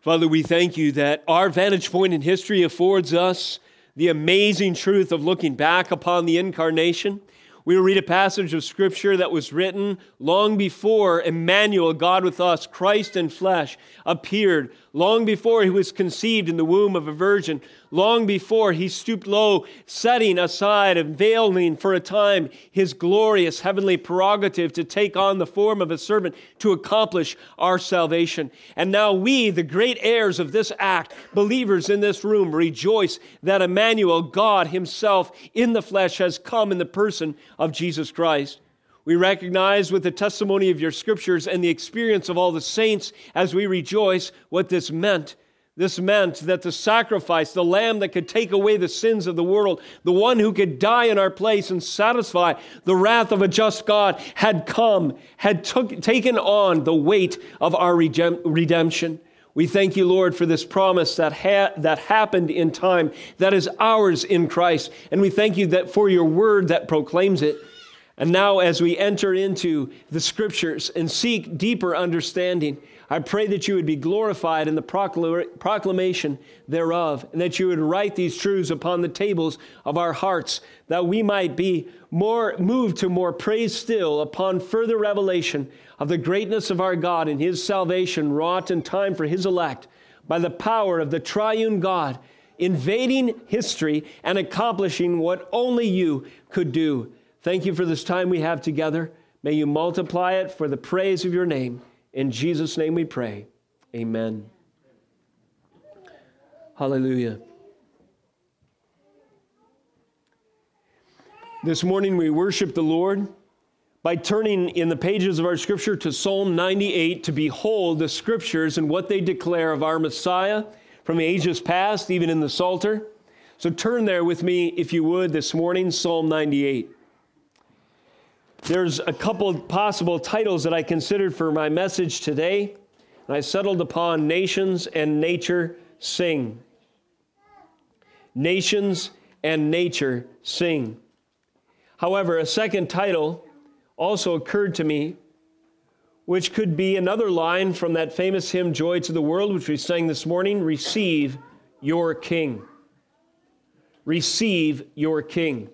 Father, we thank you that our vantage point in history affords us the amazing truth of looking back upon the incarnation. We will read a passage of scripture that was written long before Emmanuel, God with us, Christ in flesh, appeared, long before he was conceived in the womb of a virgin, long before he stooped low, setting aside and veiling for a time his glorious heavenly prerogative to take on the form of a servant to accomplish our salvation. And now we, the great heirs of this act, believers in this room, rejoice that Emmanuel, God himself in the flesh, has come in the person of Jesus Christ. We recognize with the testimony of your scriptures and the experience of all the saints as we rejoice what this meant. This meant that the sacrifice, the lamb that could take away the sins of the world, the one who could die in our place and satisfy the wrath of a just God, had come, had took, taken on the weight of our redemption. We thank you, Lord, for this promise that, ha- that happened in time, that is ours in Christ. And we thank you that for your word that proclaims it. And now, as we enter into the scriptures and seek deeper understanding, I pray that you would be glorified in the proclamation thereof, and that you would write these truths upon the tables of our hearts, that we might be more moved to more praise still upon further revelation of the greatness of our God and his salvation wrought in time for his elect by the power of the triune God, invading history and accomplishing what only you could do. Thank you for this time we have together. May you multiply it for the praise of your name. In Jesus' name we pray. Amen. Hallelujah. This morning we worship the Lord by turning in the pages of our scripture to Psalm 98 to behold the scriptures and what they declare of our Messiah from ages past, even in the Psalter. So turn there with me, if you would, this morning, Psalm 98. There's a couple possible titles that I considered for my message today, and I settled upon Nations and Nature Sing. Nations and Nature Sing. However, a second title also occurred to me, which could be another line from that famous hymn, Joy to the World, which we sang this morning Receive your King. Receive your King.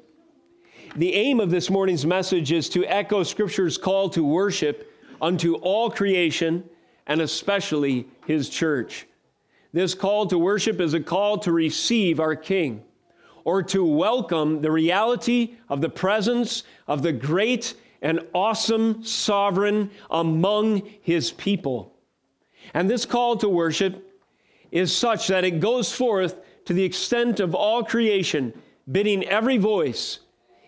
The aim of this morning's message is to echo Scripture's call to worship unto all creation and especially His church. This call to worship is a call to receive our King or to welcome the reality of the presence of the great and awesome sovereign among His people. And this call to worship is such that it goes forth to the extent of all creation, bidding every voice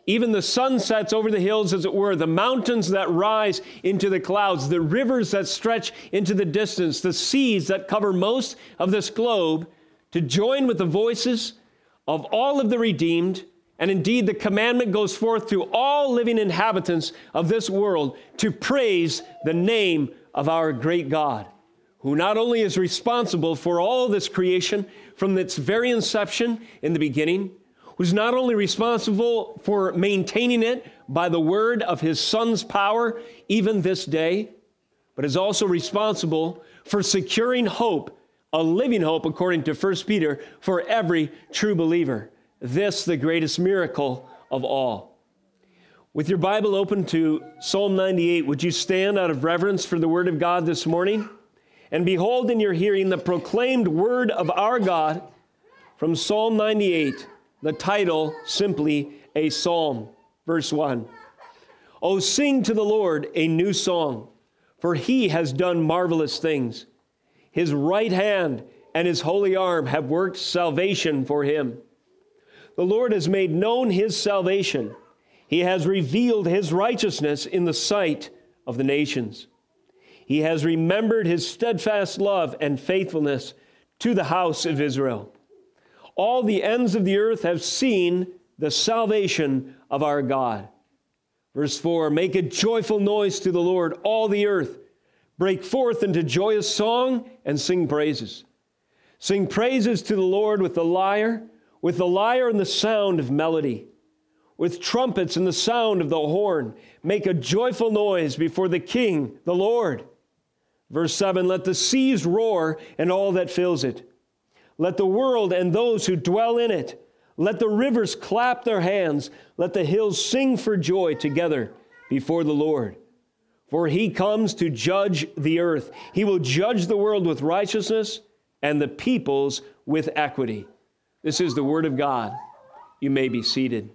even the sun sets over the hills, as it were, the mountains that rise into the clouds, the rivers that stretch into the distance, the seas that cover most of this globe, to join with the voices of all of the redeemed. And indeed, the commandment goes forth to all living inhabitants of this world to praise the name of our great God, who not only is responsible for all this creation from its very inception in the beginning, who's not only responsible for maintaining it by the word of his son's power, even this day, but is also responsible for securing hope, a living hope, according to 1 Peter, for every true believer. This, the greatest miracle of all. With your Bible open to Psalm 98, would you stand out of reverence for the Word of God this morning? And behold, in your hearing, the proclaimed Word of our God from Psalm 98 the title simply a psalm. Verse 1 Oh, sing to the Lord a new song, for he has done marvelous things. His right hand and his holy arm have worked salvation for him. The Lord has made known his salvation. He has revealed his righteousness in the sight of the nations. He has remembered his steadfast love and faithfulness to the house of Israel all the ends of the earth have seen the salvation of our God. Verse 4 Make a joyful noise to the Lord, all the earth. Break forth into joyous song and sing praises. Sing praises to the Lord with the lyre, with the lyre and the sound of melody, with trumpets and the sound of the horn. Make a joyful noise before the King, the Lord. Verse 7 Let the seas roar and all that fills it. Let the world and those who dwell in it. Let the rivers clap their hands. Let the hills sing for joy together before the Lord. For he comes to judge the earth. He will judge the world with righteousness and the peoples with equity. This is the word of God. You may be seated.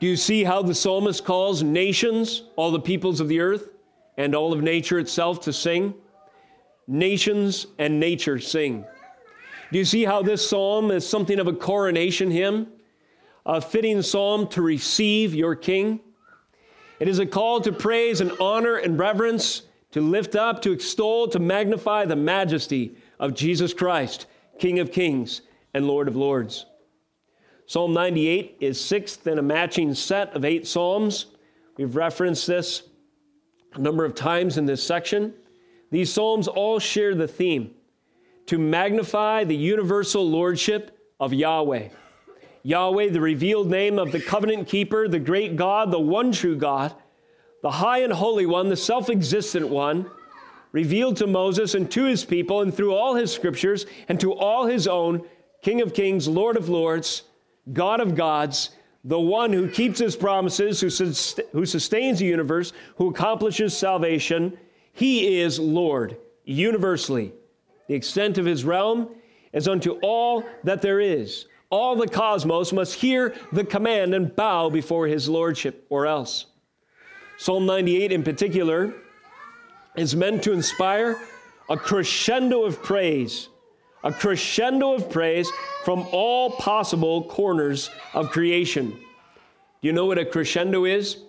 Do you see how the psalmist calls nations, all the peoples of the earth, and all of nature itself to sing? Nations and nature sing. Do you see how this psalm is something of a coronation hymn? A fitting psalm to receive your king? It is a call to praise and honor and reverence, to lift up, to extol, to magnify the majesty of Jesus Christ, King of kings and Lord of lords. Psalm 98 is sixth in a matching set of eight psalms. We've referenced this a number of times in this section. These psalms all share the theme to magnify the universal lordship of Yahweh. Yahweh, the revealed name of the covenant keeper, the great God, the one true God, the high and holy one, the self existent one, revealed to Moses and to his people and through all his scriptures and to all his own, King of kings, Lord of lords God of gods, the one who keeps his promises, who, who sustains the universe, who accomplishes salvation. He is Lord universally. The extent of his realm is unto all that there is. All the cosmos must hear the command and bow before his lordship, or else. Psalm 98 in particular is meant to inspire a crescendo of praise a crescendo of praise from all possible corners of creation. Do you know what a crescendo is?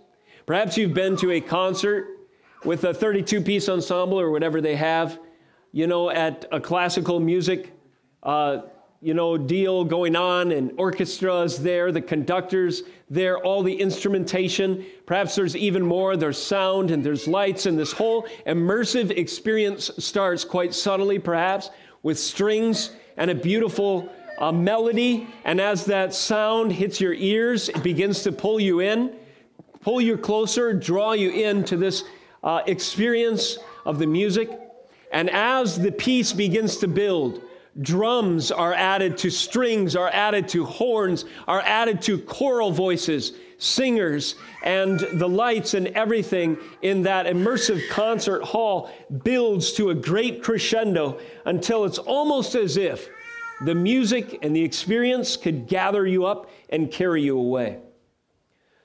Perhaps you've been to a concert with a 32 piece ensemble or whatever they have, you know, at a classical music. Uh, you know, deal going on, and orchestras there, the conductors there, all the instrumentation. Perhaps there's even more. There's sound and there's lights, and this whole immersive experience starts quite subtly, perhaps, with strings and a beautiful uh, melody. And as that sound hits your ears, it begins to pull you in, pull you closer, draw you into this uh, experience of the music. And as the piece begins to build, drums are added to strings, are added to horns, are added to choral voices, singers, and the lights and everything in that immersive concert hall builds to a great crescendo until it's almost as if the music and the experience could gather you up and carry you away.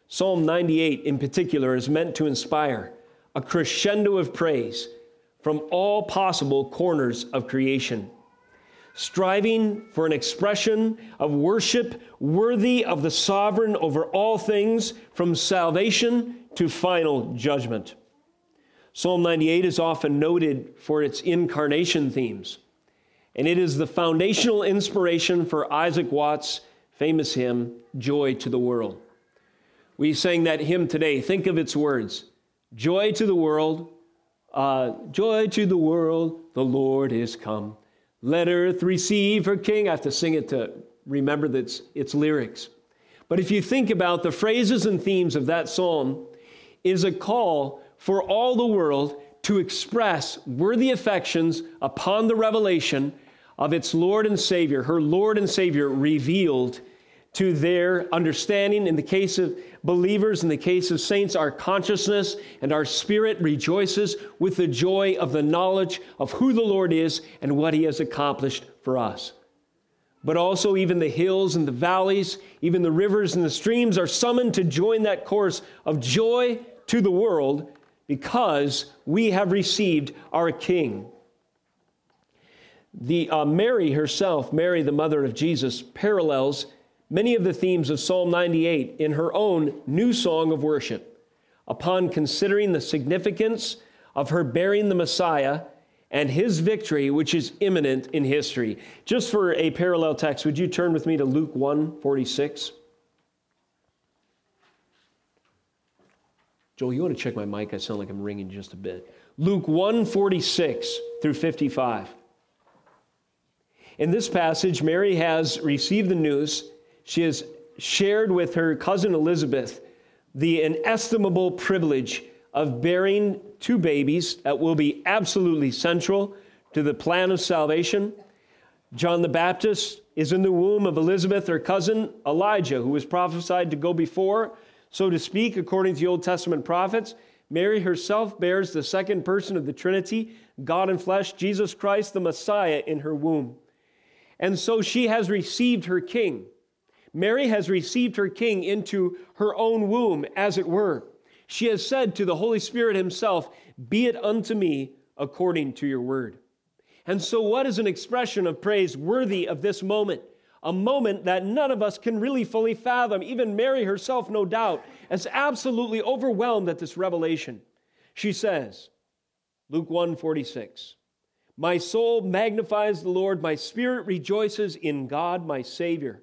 Psalm 98 in particular is meant to inspire a crescendo of praise from all possible corners of creation striving for an expression of worship worthy of the sovereign over all things from salvation to final judgment. Psalm 98 is often noted for its incarnation themes, and it is the foundational inspiration for Isaac Watts' famous hymn, Joy to the World. We sang that hymn today. Think of its words Joy to the world, uh, joy to the world, the Lord is come. Let earth receive her king. I have to sing it to remember its, its lyrics. But if you think about the phrases and themes of that psalm, is a call for all the world to express worthy affections upon the revelation of its Lord and Savior, her Lord and Savior revealed to their understanding. In the case of believers, in the case of saints, our consciousness and our spirit rejoices with the joy of the knowledge of who the Lord is and what he has accomplished for us. But also, even the hills and the valleys, even the rivers and the streams are summoned to join that chorus of joy to the world because we have received our King. The uh, Mary herself, Mary, the mother of Jesus, parallels many of the themes of Psalm 98 in her own new song of worship. Upon considering the significance of her bearing the Messiah and his victory, which is imminent in history. Just for a parallel text, would you turn with me to Luke 1 46? Joel, you want to check my mic? I sound like I'm ringing just a bit. Luke 1 46 through 55. In this passage, Mary has received the news she has shared with her cousin Elizabeth the inestimable privilege of bearing two babies that will be absolutely central to the plan of salvation. John the Baptist is in the womb of Elizabeth, her cousin Elijah, who was prophesied to go before, so to speak, according to the Old Testament prophets. Mary herself bears the second person of the Trinity, God in flesh, Jesus Christ, the Messiah, in her womb. And so she has received her king. Mary has received her king into her own womb, as it were. She has said to the Holy Spirit himself, Be it unto me according to your word. And so, what is an expression of praise worthy of this moment? A moment that none of us can really fully fathom. Even Mary herself, no doubt, is absolutely overwhelmed at this revelation. She says, Luke 1 46, My soul magnifies the Lord, my spirit rejoices in God, my Savior,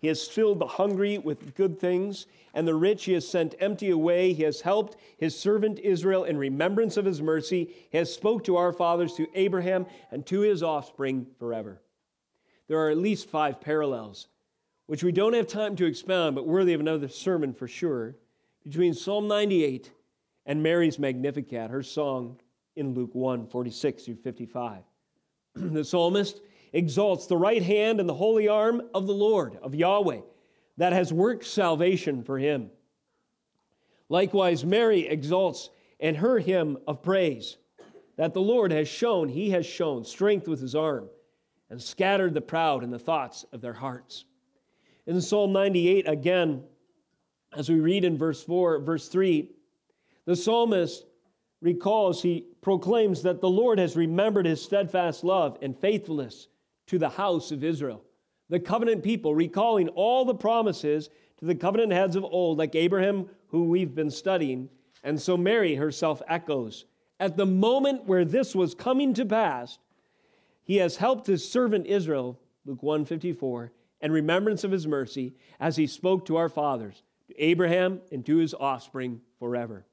He has filled the hungry with good things, and the rich he has sent empty away. He has helped his servant Israel in remembrance of his mercy. He has spoke to our fathers, to Abraham, and to his offspring forever. There are at least five parallels, which we don't have time to expound, but worthy of another sermon for sure, between Psalm 98 and Mary's Magnificat, her song in Luke 1 46 through 55. the psalmist exalts the right hand and the holy arm of the Lord, of Yahweh, that has worked salvation for him. Likewise, Mary exalts in her hymn of praise that the Lord has shown, he has shown strength with his arm and scattered the proud in the thoughts of their hearts. In Psalm 98, again, as we read in verse 4, verse 3, the psalmist recalls, he proclaims that the Lord has remembered his steadfast love and faithfulness to the house of Israel. The covenant people, recalling all the promises to the covenant heads of old, like Abraham, who we've been studying. And so Mary herself echoes. At the moment where this was coming to pass, he has helped his servant Israel, Luke 154, and remembrance of his mercy, as he spoke to our fathers, to Abraham and to his offspring forever.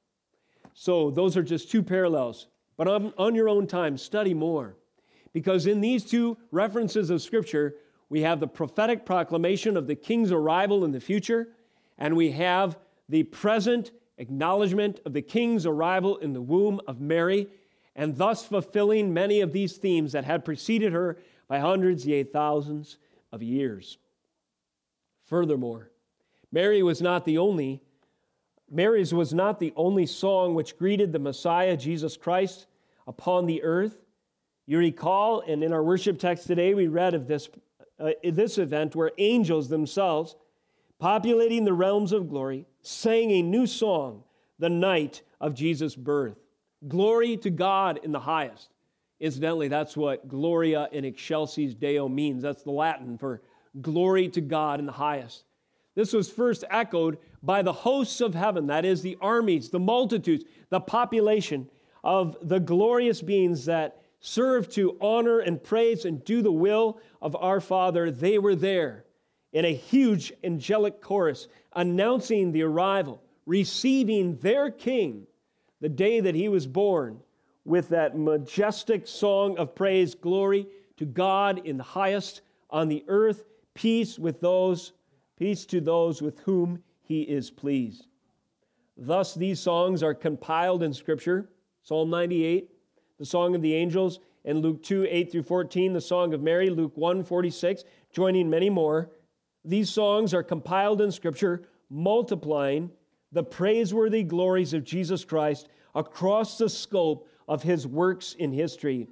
So those are just two parallels. But on, on your own time, study more. Because in these two references of Scripture, we have the prophetic proclamation of the king's arrival in the future, and we have the present acknowledgement of the king's arrival in the womb of Mary, and thus fulfilling many of these themes that had preceded her by hundreds, yea, thousands of years. Furthermore, Mary was not the only Mary's was not the only song which greeted the Messiah, Jesus Christ, upon the earth. You recall, and in our worship text today, we read of this, uh, this event where angels themselves, populating the realms of glory, sang a new song the night of Jesus' birth. Glory to God in the highest. Incidentally, that's what Gloria in excelsis Deo means. That's the Latin for glory to God in the highest. This was first echoed by the hosts of heaven, that is, the armies, the multitudes, the population of the glorious beings that serve to honor and praise and do the will of our Father, they were there in a huge angelic chorus announcing the arrival, receiving their King the day that he was born with that majestic song of praise, glory to God in the highest on the earth, peace with those, peace to those with whom he is pleased. Thus, these songs are compiled in Scripture Psalm 98, the Song of the Angels, and Luke 2, 8 through 14, the Song of Mary, Luke 1, 46, joining many more. These songs are compiled in Scripture, multiplying the praiseworthy glories of Jesus Christ across the scope of his works in history,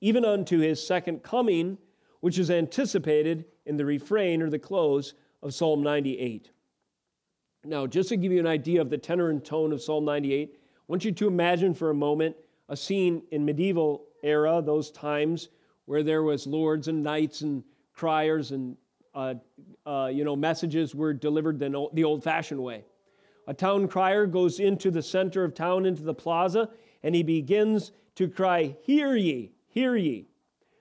even unto his second coming, which is anticipated in the refrain or the close of Psalm 98. Now, just to give you an idea of the tenor and tone of Psalm 98, I want you to imagine for a moment a scene in medieval era, those times where there was lords and knights and criers and uh, uh, you know messages were delivered the old-fashioned way. A town crier goes into the center of town, into the plaza, and he begins to cry, Hear ye, hear ye.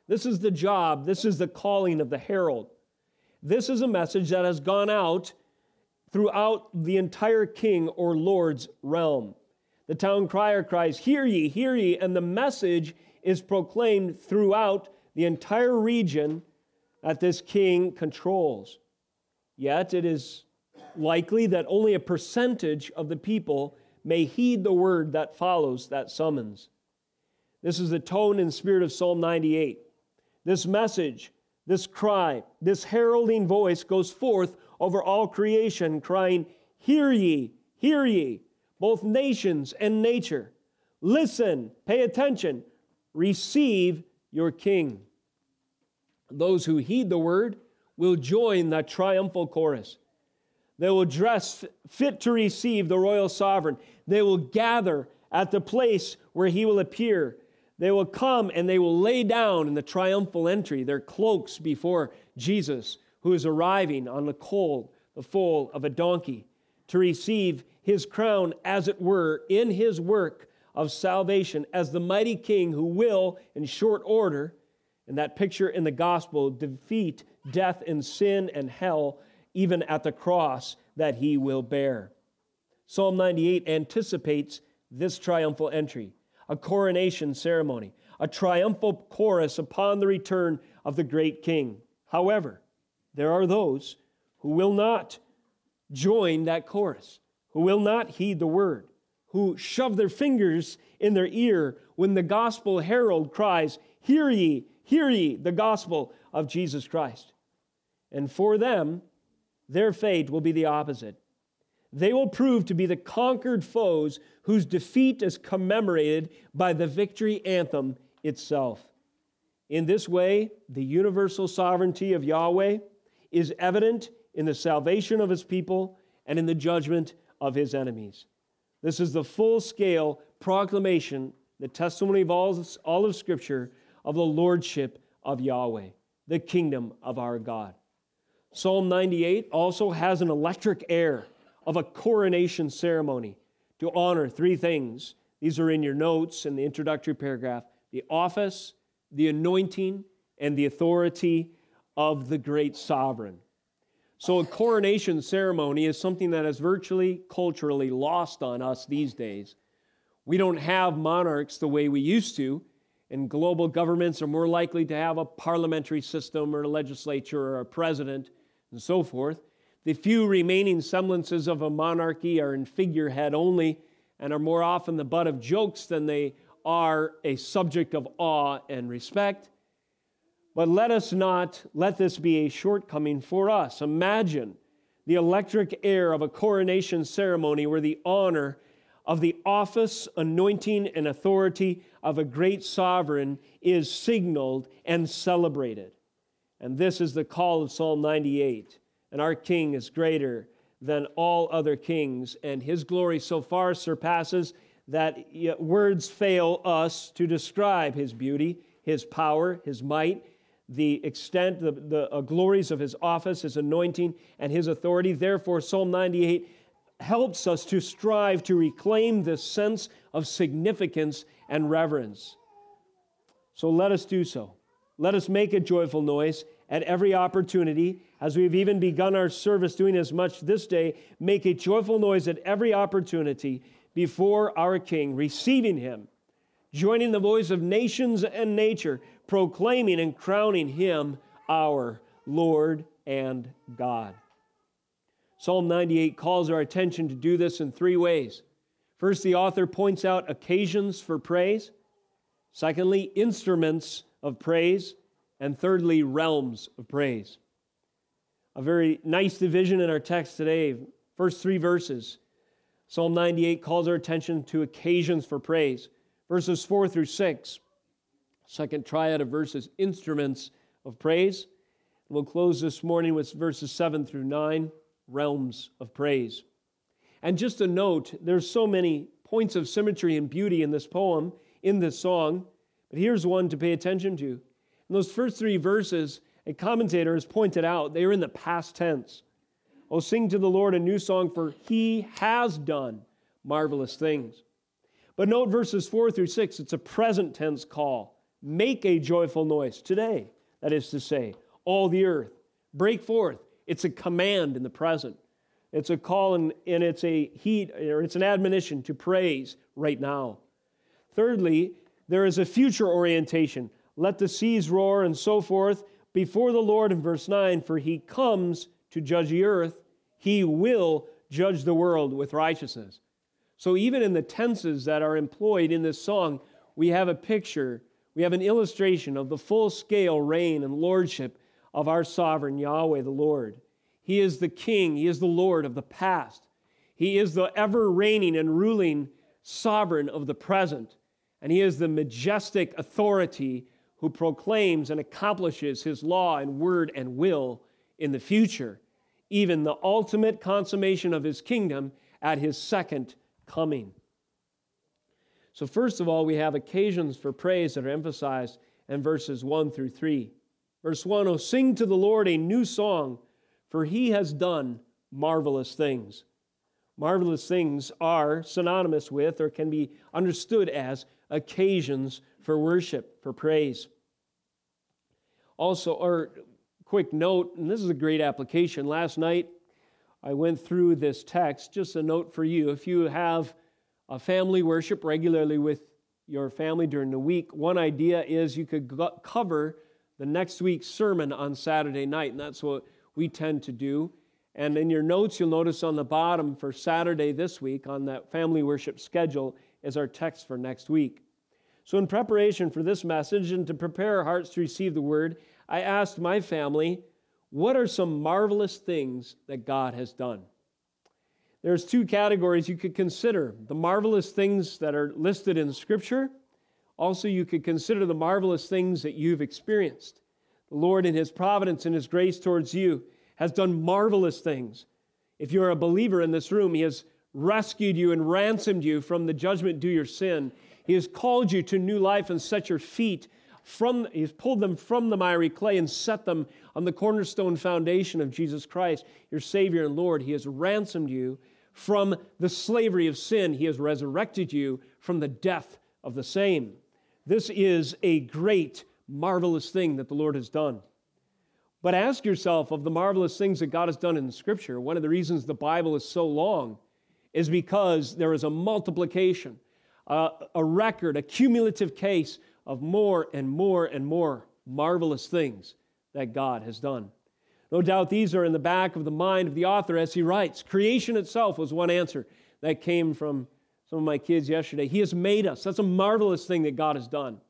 This is the job, this is the calling of the herald. This is a message that has gone out throughout the entire king or lord's realm. The town crier cries, Hear ye, hear ye, and the message is proclaimed throughout the entire region that this king controls. Yet it is likely that only a percentage of the people may heed the word that follows that summons. This is the tone and spirit of Psalm 98. This message, this cry, this heralding voice goes forth over all creation, crying, Hear ye, hear ye, both nations and nature. Listen, pay attention, receive your king. Those who heed the word will join that triumphal chorus. They will dress fit to receive the royal sovereign. They will gather at the place where he will appear. They will come and they will lay down in the triumphal entry their cloaks before Jesus, who is arriving on the coal, the foal of a donkey, to receive his crown, as it were, in his work of salvation as the mighty king who will, in short order, in that picture in the gospel, defeat death and sin and hell, even at the cross that he will bear. Psalm 98 anticipates this triumphal entry, a coronation ceremony, a triumphal chorus upon the return of the great king. However, there are those who will not join that chorus, who will not heed the word, who shove their fingers in their ear when the gospel herald cries, Hear ye, hear ye the gospel of Jesus Christ. And for them, their fate will be the opposite. They will prove to be the conquered foes whose defeat is commemorated by the victory anthem itself. In this way, the universal sovereignty of Yahweh is evident in the salvation of his people and in the judgment of his enemies. This is the full scale proclamation, the testimony of all, all of Scripture of the lordship of Yahweh, the kingdom of our God. Psalm 98 also has an electric air of a coronation ceremony to honor three things. These are in your notes in the introductory paragraph the office, the anointing, and the authority of the great sovereign. So, a coronation ceremony is something that is virtually culturally lost on us these days. We don't have monarchs the way we used to, and global governments are more likely to have a parliamentary system or a legislature or a president and so forth. The few remaining semblances of a monarchy are in figurehead only and are more often the butt of jokes than they are a subject of awe and respect. But let us not let this be a shortcoming for us. Imagine the electric air of a coronation ceremony where the honor of the office, anointing, and authority of a great sovereign is signaled and celebrated. And this is the call of Psalm 98. And our king is greater than all other kings, and his glory so far surpasses that words fail us to describe his beauty, his power, his might, the extent, the, the uh, glories of his office, his anointing, and his authority. Therefore, Psalm 98 helps us to strive to reclaim this sense of significance and reverence. So let us do so. Let us make a joyful noise at every opportunity, as we've even begun our service doing as much this day. Make a joyful noise at every opportunity before our King, receiving him, joining the voice of nations and nature, proclaiming and crowning him our Lord and God. Psalm 98 calls our attention to do this in three ways. First, the author points out occasions for praise. Secondly, instruments of praise. And thirdly, realms of praise. A very nice division in our text today. First three verses. Psalm 98 calls our attention to occasions for praise. Verses 4 through 6. Second triad of verses, instruments of praise. We'll close this morning with verses 7 through 9, realms of praise. And just a note, there's so many points of symmetry and beauty in this poem, in this song, but here's one to pay attention to. In those first three verses, a commentator has pointed out they are in the past tense. Oh, sing to the Lord a new song, for he has done marvelous things. But note verses 4 through 6, it's a present tense call. Make a joyful noise today, that is to say, all the earth. Break forth. It's a command in the present. It's a call and, and it's a heat or it's an admonition to praise right now. Thirdly, there is a future orientation. Let the seas roar and so forth before the Lord in verse 9, for he comes to judge the earth. He will judge the world with righteousness. So, even in the tenses that are employed in this song, we have a picture, we have an illustration of the full scale reign and lordship of our sovereign Yahweh the Lord. He is the King, He is the Lord of the past, He is the ever reigning and ruling sovereign of the present, and He is the majestic authority who proclaims and accomplishes His law and word and will in the future, even the ultimate consummation of His kingdom at His second coming. So, first of all, we have occasions for praise that are emphasized in verses 1 through 3. Verse 1 Oh, sing to the Lord a new song, for he has done marvelous things. Marvelous things are synonymous with or can be understood as occasions for worship, for praise. Also, or quick note, and this is a great application. Last night, I went through this text. Just a note for you. If you have a family worship regularly with your family during the week, one idea is you could cover the next week's sermon on Saturday night, and that's what we tend to do. And in your notes, you'll notice on the bottom for Saturday this week on that family worship schedule is our text for next week. So, in preparation for this message and to prepare our hearts to receive the word, I asked my family, what are some marvelous things that God has done? There's two categories you could consider the marvelous things that are listed in Scripture also, you could consider the marvelous things that you've experienced. The Lord, in His providence and His grace towards you, has done marvelous things. If you're a believer in this room, He has rescued you and ransomed you from the judgment due your sin. He has called you to new life and set your feet from, He's pulled them from the miry clay and set them on the cornerstone foundation of Jesus Christ, your Savior and Lord. He has ransomed you from the slavery of sin. He has resurrected you from the death of the same. This is a great, marvelous thing that the Lord has done. But ask yourself of the marvelous things that God has done in Scripture. One of the reasons the Bible is so long is because there is a multiplication, uh, a record, a cumulative case of more and more and more marvelous things that God has done. No doubt these are in the back of the mind of the author as he writes. Creation itself was one answer that came from some of my kids yesterday. He has made us. That's a marvelous thing that God has done.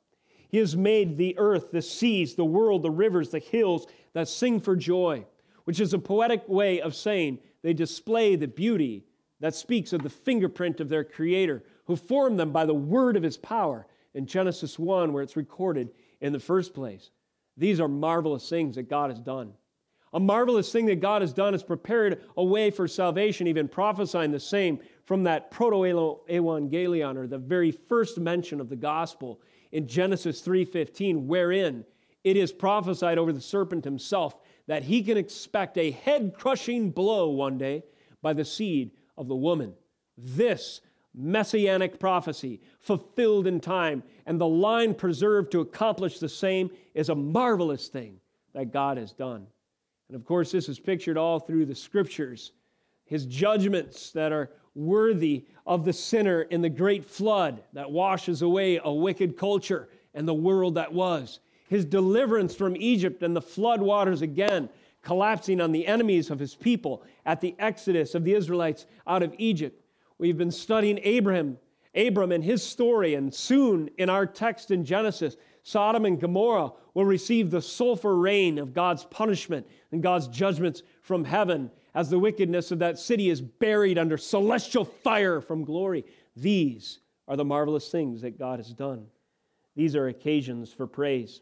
He has made the earth, the seas, the world, the rivers, the hills that sing for joy, which is a poetic way of saying they display the beauty that speaks of the fingerprint of their Creator, who formed them by the word of His power in Genesis 1, where it's recorded in the first place. These are marvelous things that God has done. A marvelous thing that God has done is prepared a way for salvation, even prophesying the same from that proto-evangelion, or the very first mention of the gospel in Genesis 3:15, wherein it is prophesied over the serpent himself that he can expect a head-crushing blow one day by the seed of the woman. This messianic prophecy fulfilled in time and the line preserved to accomplish the same is a marvelous thing that God has done. And of course, this is pictured all through the scriptures. His judgments that are worthy of the sinner in the great flood that washes away a wicked culture and the world that was. His deliverance from Egypt and the flood waters again, collapsing on the enemies of his people at the exodus of the Israelites out of Egypt. We've been studying Abraham, Abram and his story, and soon in our text in Genesis, Sodom and Gomorrah will receive the sulfur rain of God's punishment and God's judgments from heaven as the wickedness of that city is buried under celestial fire from glory. These are the marvelous things that God has done. These are occasions for praise.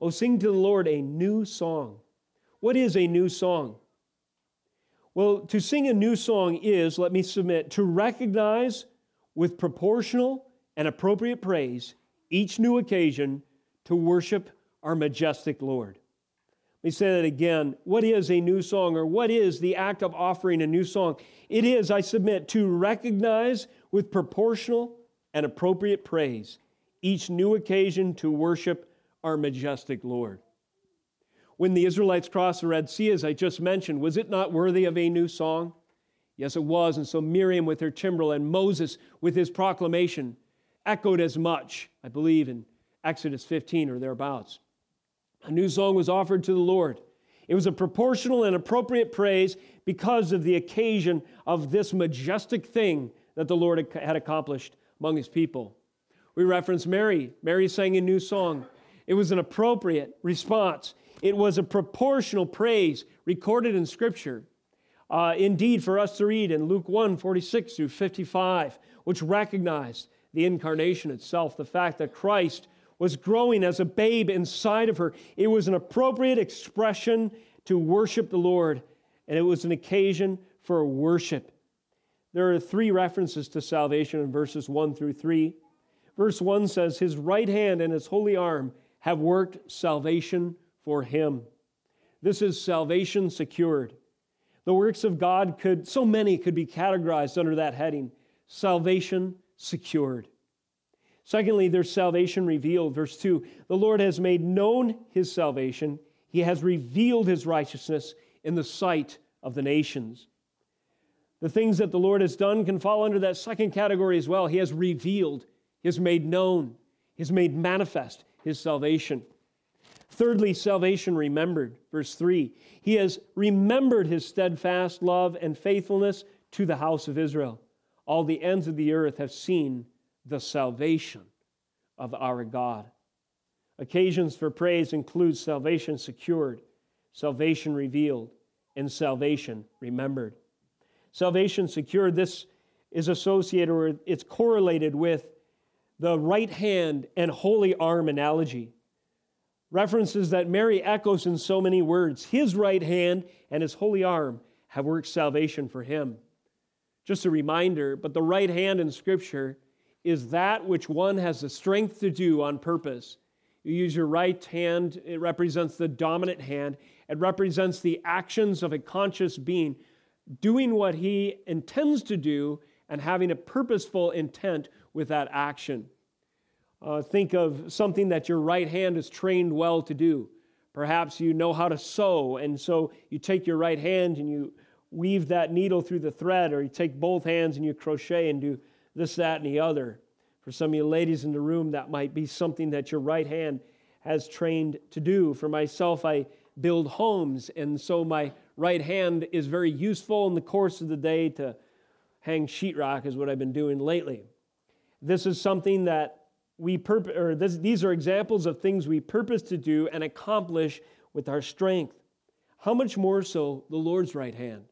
Oh, sing to the Lord a new song. What is a new song? Well, to sing a new song is, let me submit, to recognize with proportional and appropriate praise each new occasion to worship our majestic Lord. Let me say that again. What is a new song, or what is the act of offering a new song? It is, I submit, to recognize with proportional and appropriate praise, each new occasion to worship our majestic Lord. When the Israelites crossed the Red Sea, as I just mentioned, was it not worthy of a new song? Yes, it was. And so Miriam with her timbrel and Moses with his proclamation echoed as much, I believe, in Exodus 15 or thereabouts. A new song was offered to the Lord. It was a proportional and appropriate praise because of the occasion of this majestic thing that the Lord had accomplished among his people. We reference Mary. Mary sang a new song. It was an appropriate response. It was a proportional praise recorded in Scripture. Uh, indeed, for us to read in Luke 1 46 through 55, which recognized the incarnation itself, the fact that Christ was growing as a babe inside of her. It was an appropriate expression to worship the Lord, and it was an occasion for worship. There are three references to salvation in verses 1 through 3. Verse 1 says, His right hand and his holy arm have worked salvation for him. This is salvation secured. The works of God could, so many could be categorized under that heading salvation secured. Secondly, there's salvation revealed. Verse 2 The Lord has made known his salvation, he has revealed his righteousness in the sight of the nations. The things that the Lord has done can fall under that second category as well. He has revealed, he has made known, he has made manifest his salvation. Thirdly, salvation remembered. Verse 3 He has remembered his steadfast love and faithfulness to the house of Israel. All the ends of the earth have seen the salvation of our God. Occasions for praise include salvation secured, salvation revealed, and salvation remembered. Salvation secured, this is associated or it's correlated with the right hand and holy arm analogy. References that Mary echoes in so many words. His right hand and his holy arm have worked salvation for him. Just a reminder, but the right hand in Scripture is that which one has the strength to do on purpose. You use your right hand, it represents the dominant hand, it represents the actions of a conscious being doing what he intends to do and having a purposeful intent with that action. Uh, think of something that your right hand is trained well to do. Perhaps you know how to sew, and so you take your right hand and you weave that needle through the thread, or you take both hands and you crochet and do this, that, and the other. For some of you ladies in the room, that might be something that your right hand has trained to do. For myself, I build homes, and so my right hand is very useful in the course of the day to hang sheetrock, is what I've been doing lately. This is something that we purpose, or this, these are examples of things we purpose to do and accomplish with our strength. How much more so the Lord's right hand?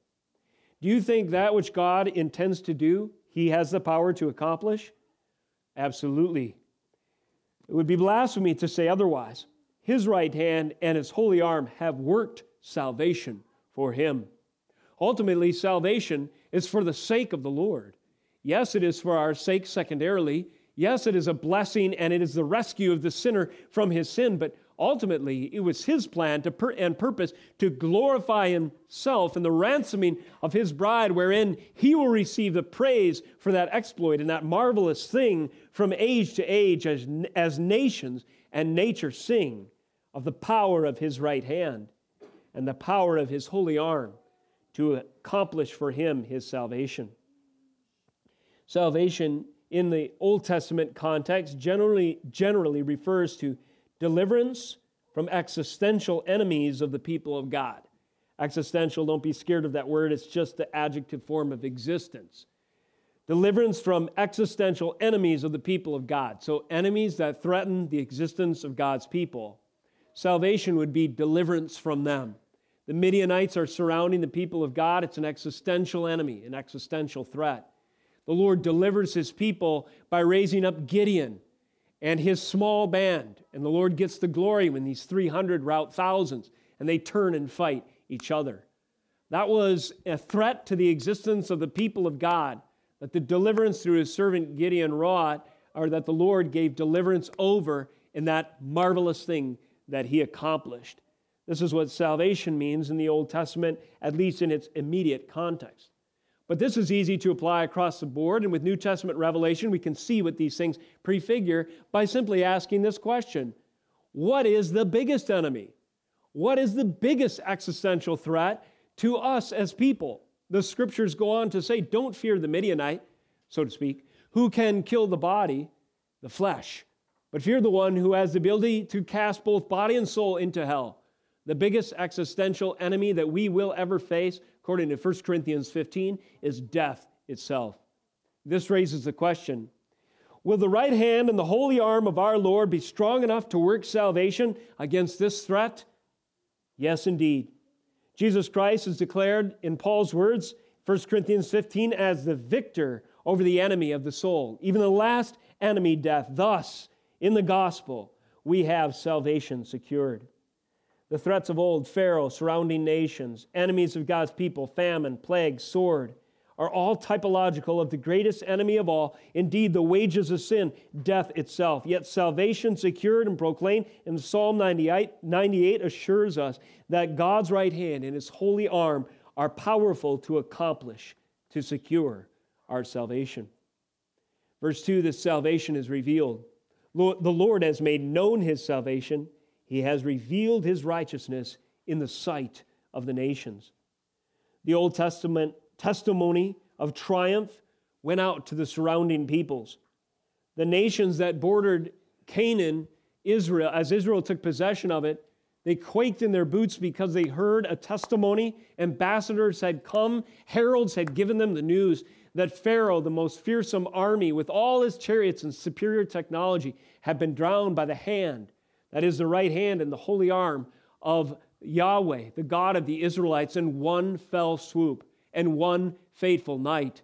Do you think that which God intends to do, He has the power to accomplish? Absolutely. It would be blasphemy to say otherwise. His right hand and his holy arm have worked salvation for him. Ultimately, salvation is for the sake of the Lord. Yes, it is for our sake secondarily. Yes, it is a blessing and it is the rescue of the sinner from his sin, but Ultimately, it was his plan to and purpose to glorify himself in the ransoming of his bride, wherein he will receive the praise for that exploit and that marvelous thing from age to age as, as nations and nature sing of the power of his right hand and the power of his holy arm to accomplish for him his salvation. Salvation in the Old Testament context generally, generally refers to deliverance from existential enemies of the people of God. Existential, don't be scared of that word, it's just the adjective form of existence. Deliverance from existential enemies of the people of God. So, enemies that threaten the existence of God's people. Salvation would be deliverance from them. The Midianites are surrounding the people of God. It's an existential enemy, an existential threat. The Lord delivers his people by raising up Gideon and his small band. And the Lord gets the glory when these 300 rout thousands and they turn and fight each other. That was a threat to the existence of the people of God that the deliverance through his servant Gideon wrought, or that the Lord gave deliverance over in that marvelous thing that he accomplished. This is what salvation means in the Old Testament, at least in its immediate context. But this is easy to apply across the board, and with New Testament revelation, we can see what these things prefigure by simply asking this question What is the biggest enemy? What is the biggest existential threat to us as people? The scriptures go on to say, Don't fear the Midianite, so to speak, who can kill the body, the flesh, but fear the one who has the ability to cast both body and soul into hell. The biggest existential enemy that we will ever face, according to 1 Corinthians 15, is death itself. This raises the question Will the right hand and the holy arm of our Lord be strong enough to work salvation against this threat? Yes, indeed. Jesus Christ is declared in Paul's words, 1 Corinthians 15, as the victor over the enemy of the soul, even the last enemy, death. Thus, in the gospel, we have salvation secured. The threats of old, Pharaoh, surrounding nations, enemies of God's people, famine, plague, sword, are all typological of the greatest enemy of all, indeed, the wages of sin, death itself. Yet salvation secured and proclaimed in Psalm 98, 98 assures us that God's right hand and his holy arm are powerful to accomplish, to secure our salvation. Verse 2 this salvation is revealed. The Lord has made known his salvation, he has revealed his righteousness in the sight of the nations. The Old Testament testimony of triumph went out to the surrounding peoples. The nations that bordered Canaan, Israel, as Israel took possession of it, they quaked in their boots because they heard a testimony. Ambassadors had come, heralds had given them the news that Pharaoh, the most fearsome army with all his chariots and superior technology, had been drowned by the hand, that is, the right hand and the holy arm of Yahweh, the God of the Israelites, in one fell swoop and one fateful night.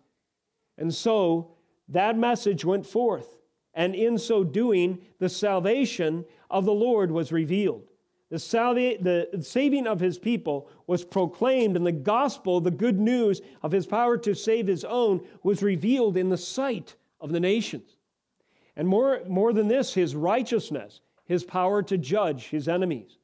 And so that message went forth, and in so doing, the salvation of the Lord was revealed. The, salva- the saving of his people was proclaimed, and the gospel, the good news of his power to save his own, was revealed in the sight of the nations. And more, more than this, his righteousness, his power to judge his enemies,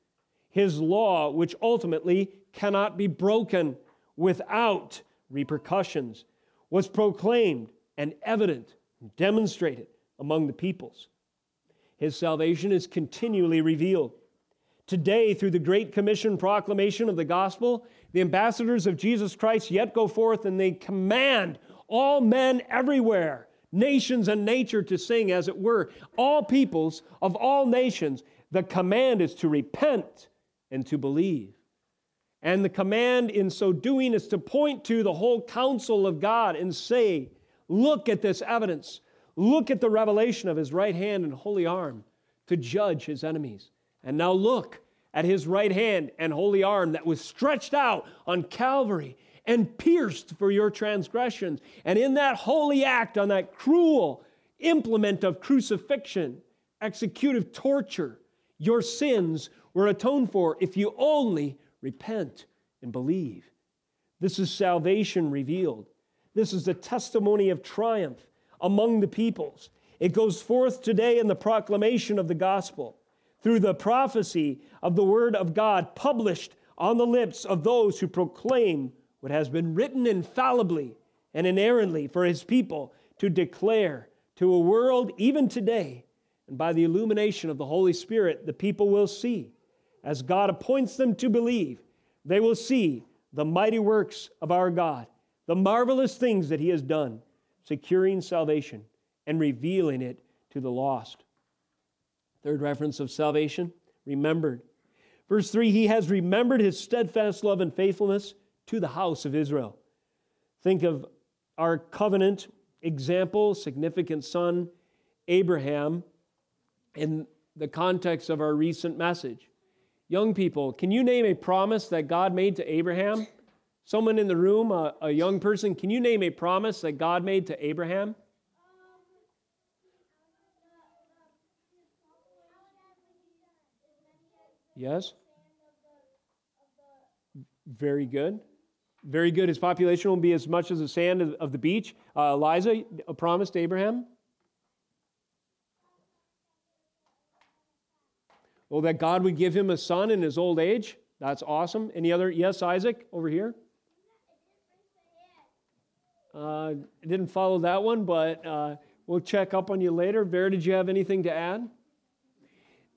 his law, which ultimately cannot be broken without repercussions, was proclaimed and evident demonstrated among the peoples. His salvation is continually revealed. Today, through the Great Commission proclamation of the gospel, the ambassadors of Jesus Christ yet go forth and they command all men everywhere, nations and nature to sing, as it were, all peoples of all nations. The command is to repent and to believe. And the command in so doing is to point to the whole counsel of God and say, Look at this evidence. Look at the revelation of his right hand and holy arm to judge his enemies. And now look at his right hand and holy arm that was stretched out on Calvary and pierced for your transgressions. And in that holy act, on that cruel implement of crucifixion, executive torture, your sins were atoned for if you only repent and believe. This is salvation revealed. This is the testimony of triumph among the peoples. It goes forth today in the proclamation of the gospel through the prophecy of the word of God published on the lips of those who proclaim what has been written infallibly and inerrantly for his people to declare to a world even today. And by the illumination of the Holy Spirit, the people will see as God appoints them to believe, they will see the mighty works of our God, the marvelous things that He has done, securing salvation and revealing it to the lost. Third reference of salvation, remembered. Verse 3 He has remembered His steadfast love and faithfulness to the house of Israel. Think of our covenant example, significant son, Abraham, in the context of our recent message. Young people, can you name a promise that God made to Abraham? Someone in the room, a, a young person, can you name a promise that God made to Abraham? Yes? Very good. Very good. His population will be as much as the sand of the beach. Uh, Eliza, a promise to Abraham? Oh, that God would give him a son in his old age. That's awesome. Any other? Yes, Isaac, over here. Uh, I didn't follow that one, but uh, we'll check up on you later. Vera, did you have anything to add?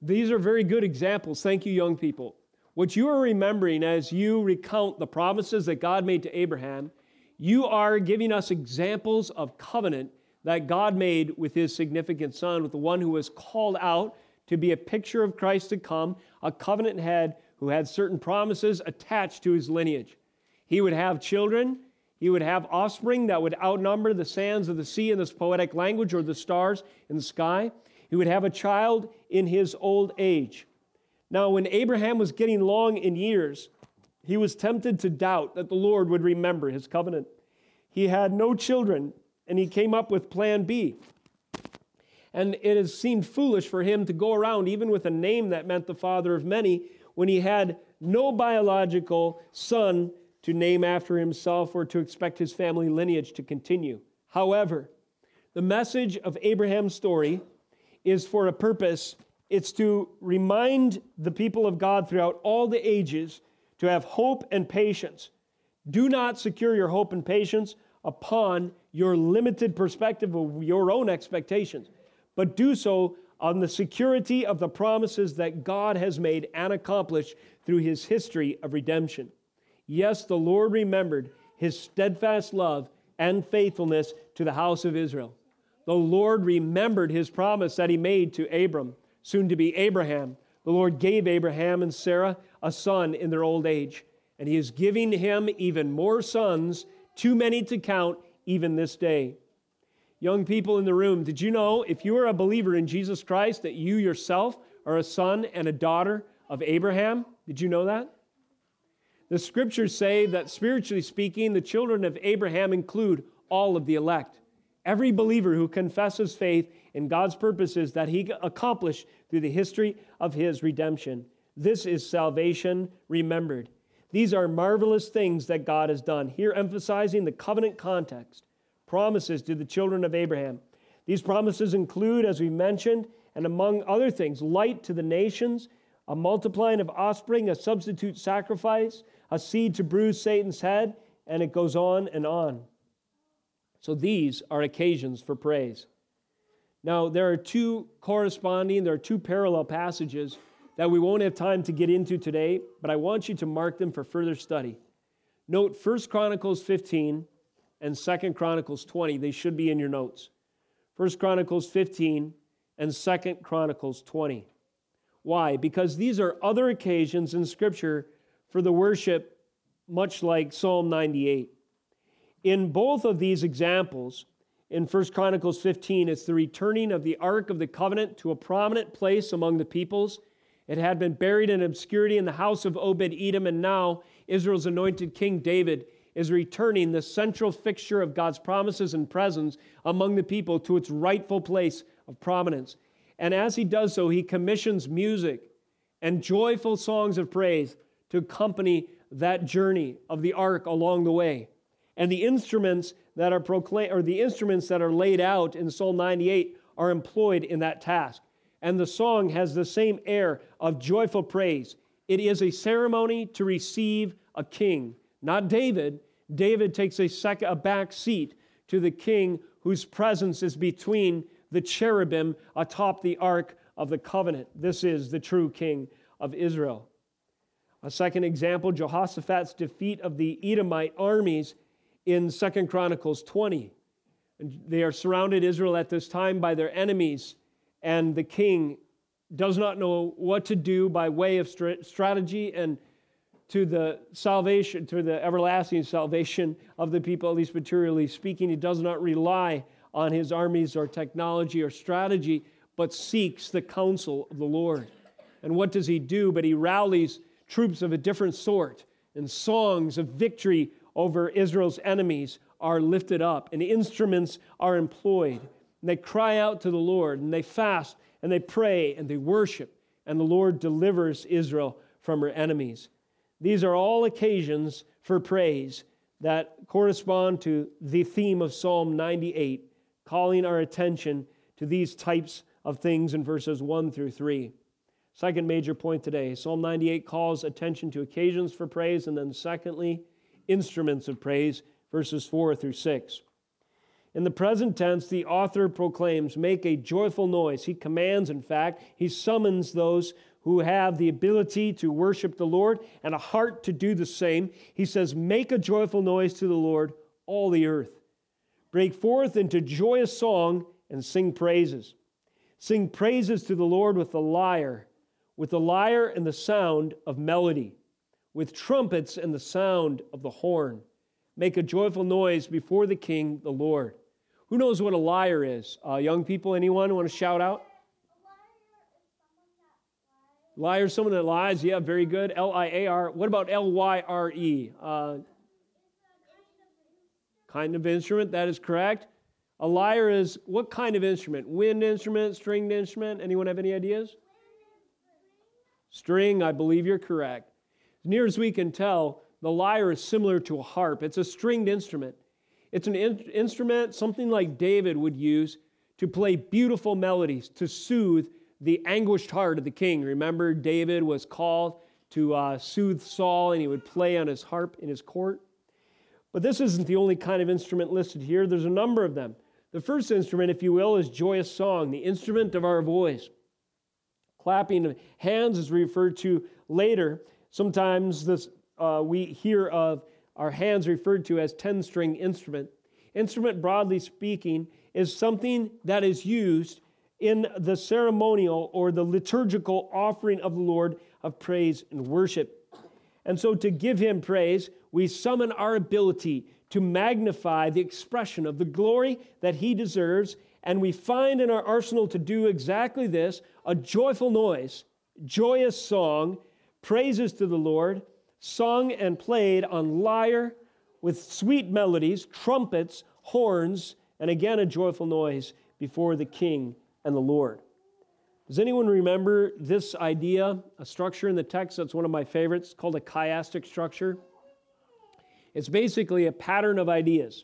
These are very good examples. Thank you, young people. What you are remembering as you recount the promises that God made to Abraham, you are giving us examples of covenant that God made with his significant son, with the one who was called out to be a picture of Christ to come, a covenant head who had certain promises attached to his lineage. He would have children, he would have offspring that would outnumber the sands of the sea in this poetic language or the stars in the sky. He would have a child in his old age. Now, when Abraham was getting long in years, he was tempted to doubt that the Lord would remember his covenant. He had no children, and he came up with plan B. And it has seemed foolish for him to go around, even with a name that meant the father of many, when he had no biological son to name after himself or to expect his family lineage to continue. However, the message of Abraham's story is for a purpose. It's to remind the people of God throughout all the ages to have hope and patience. Do not secure your hope and patience upon your limited perspective of your own expectations, but do so on the security of the promises that God has made and accomplished through his history of redemption. Yes, the Lord remembered his steadfast love and faithfulness to the house of Israel. The Lord remembered his promise that he made to Abram, soon to be Abraham. The Lord gave Abraham and Sarah a son in their old age, and he is giving him even more sons, too many to count, even this day. Young people in the room, did you know if you are a believer in Jesus Christ that you yourself are a son and a daughter of Abraham? Did you know that? The scriptures say that spiritually speaking, the children of Abraham include all of the elect. Every believer who confesses faith in God's purposes that he accomplished through the history of his redemption. This is salvation remembered. These are marvelous things that God has done. Here, emphasizing the covenant context promises to the children of Abraham. These promises include, as we mentioned, and among other things, light to the nations, a multiplying of offspring, a substitute sacrifice, a seed to bruise Satan's head, and it goes on and on. So these are occasions for praise. Now, there are two corresponding, there are two parallel passages that we won't have time to get into today, but I want you to mark them for further study. Note 1 Chronicles 15 and 2 Chronicles 20. They should be in your notes. 1 Chronicles 15 and 2 Chronicles 20. Why? Because these are other occasions in Scripture for the worship, much like Psalm 98. In both of these examples, in 1 Chronicles 15, it's the returning of the Ark of the Covenant to a prominent place among the peoples. It had been buried in obscurity in the house of Obed Edom, and now Israel's anointed king David is returning the central fixture of God's promises and presence among the people to its rightful place of prominence. And as he does so, he commissions music and joyful songs of praise to accompany that journey of the ark along the way. And the instruments that are proclaimed, or the instruments that are laid out in Psalm 98 are employed in that task. And the song has the same air of joyful praise. It is a ceremony to receive a king, not David, David takes a, second, a back seat to the king whose presence is between the cherubim atop the ark of the covenant. This is the true king of Israel. A second example, Jehoshaphat's defeat of the Edomite armies in Second Chronicles 20. And they are surrounded, Israel, at this time by their enemies, and the king does not know what to do by way of strategy and to the salvation, to the everlasting salvation of the people, at least materially speaking. He does not rely on his armies or technology or strategy, but seeks the counsel of the Lord. And what does he do? But he rallies troops of a different sort, and songs of victory over Israel's enemies are lifted up, and instruments are employed. And they cry out to the Lord, and they fast, and they pray, and they worship, and the Lord delivers Israel from her enemies. These are all occasions for praise that correspond to the theme of Psalm 98, calling our attention to these types of things in verses 1 through 3. Second major point today Psalm 98 calls attention to occasions for praise, and then secondly, instruments of praise, verses 4 through 6. In the present tense, the author proclaims, make a joyful noise. He commands, in fact, he summons those who have the ability to worship the Lord and a heart to do the same. He says, Make a joyful noise to the Lord, all the earth. Break forth into joyous song and sing praises. Sing praises to the Lord with the lyre, with the lyre and the sound of melody, with trumpets and the sound of the horn. Make a joyful noise before the King, the Lord. Who knows what a lyre is? Uh, young people, anyone want to shout out? Liar, someone that lies. Yeah, very good. L I A R. What about L Y R E? Uh, kind of instrument, that is correct. A lyre is what kind of instrument? Wind instrument, stringed instrument? Anyone have any ideas? String, I believe you're correct. As near as we can tell, the lyre is similar to a harp. It's a stringed instrument. It's an in- instrument, something like David would use to play beautiful melodies, to soothe the anguished heart of the king. Remember, David was called to uh, soothe Saul, and he would play on his harp in his court. But this isn't the only kind of instrument listed here, there's a number of them. The first instrument, if you will, is joyous song, the instrument of our voice. Clapping of hands is referred to later. Sometimes this, uh, we hear of our hands referred to as 10 string instrument. Instrument, broadly speaking, is something that is used in the ceremonial or the liturgical offering of the Lord of praise and worship. And so, to give him praise, we summon our ability to magnify the expression of the glory that he deserves. And we find in our arsenal to do exactly this a joyful noise, joyous song, praises to the Lord, sung and played on lyre with sweet melodies, trumpets, horns, and again a joyful noise before the King and the Lord. Does anyone remember this idea, a structure in the text that's one of my favorites called a chiastic structure? It's basically a pattern of ideas.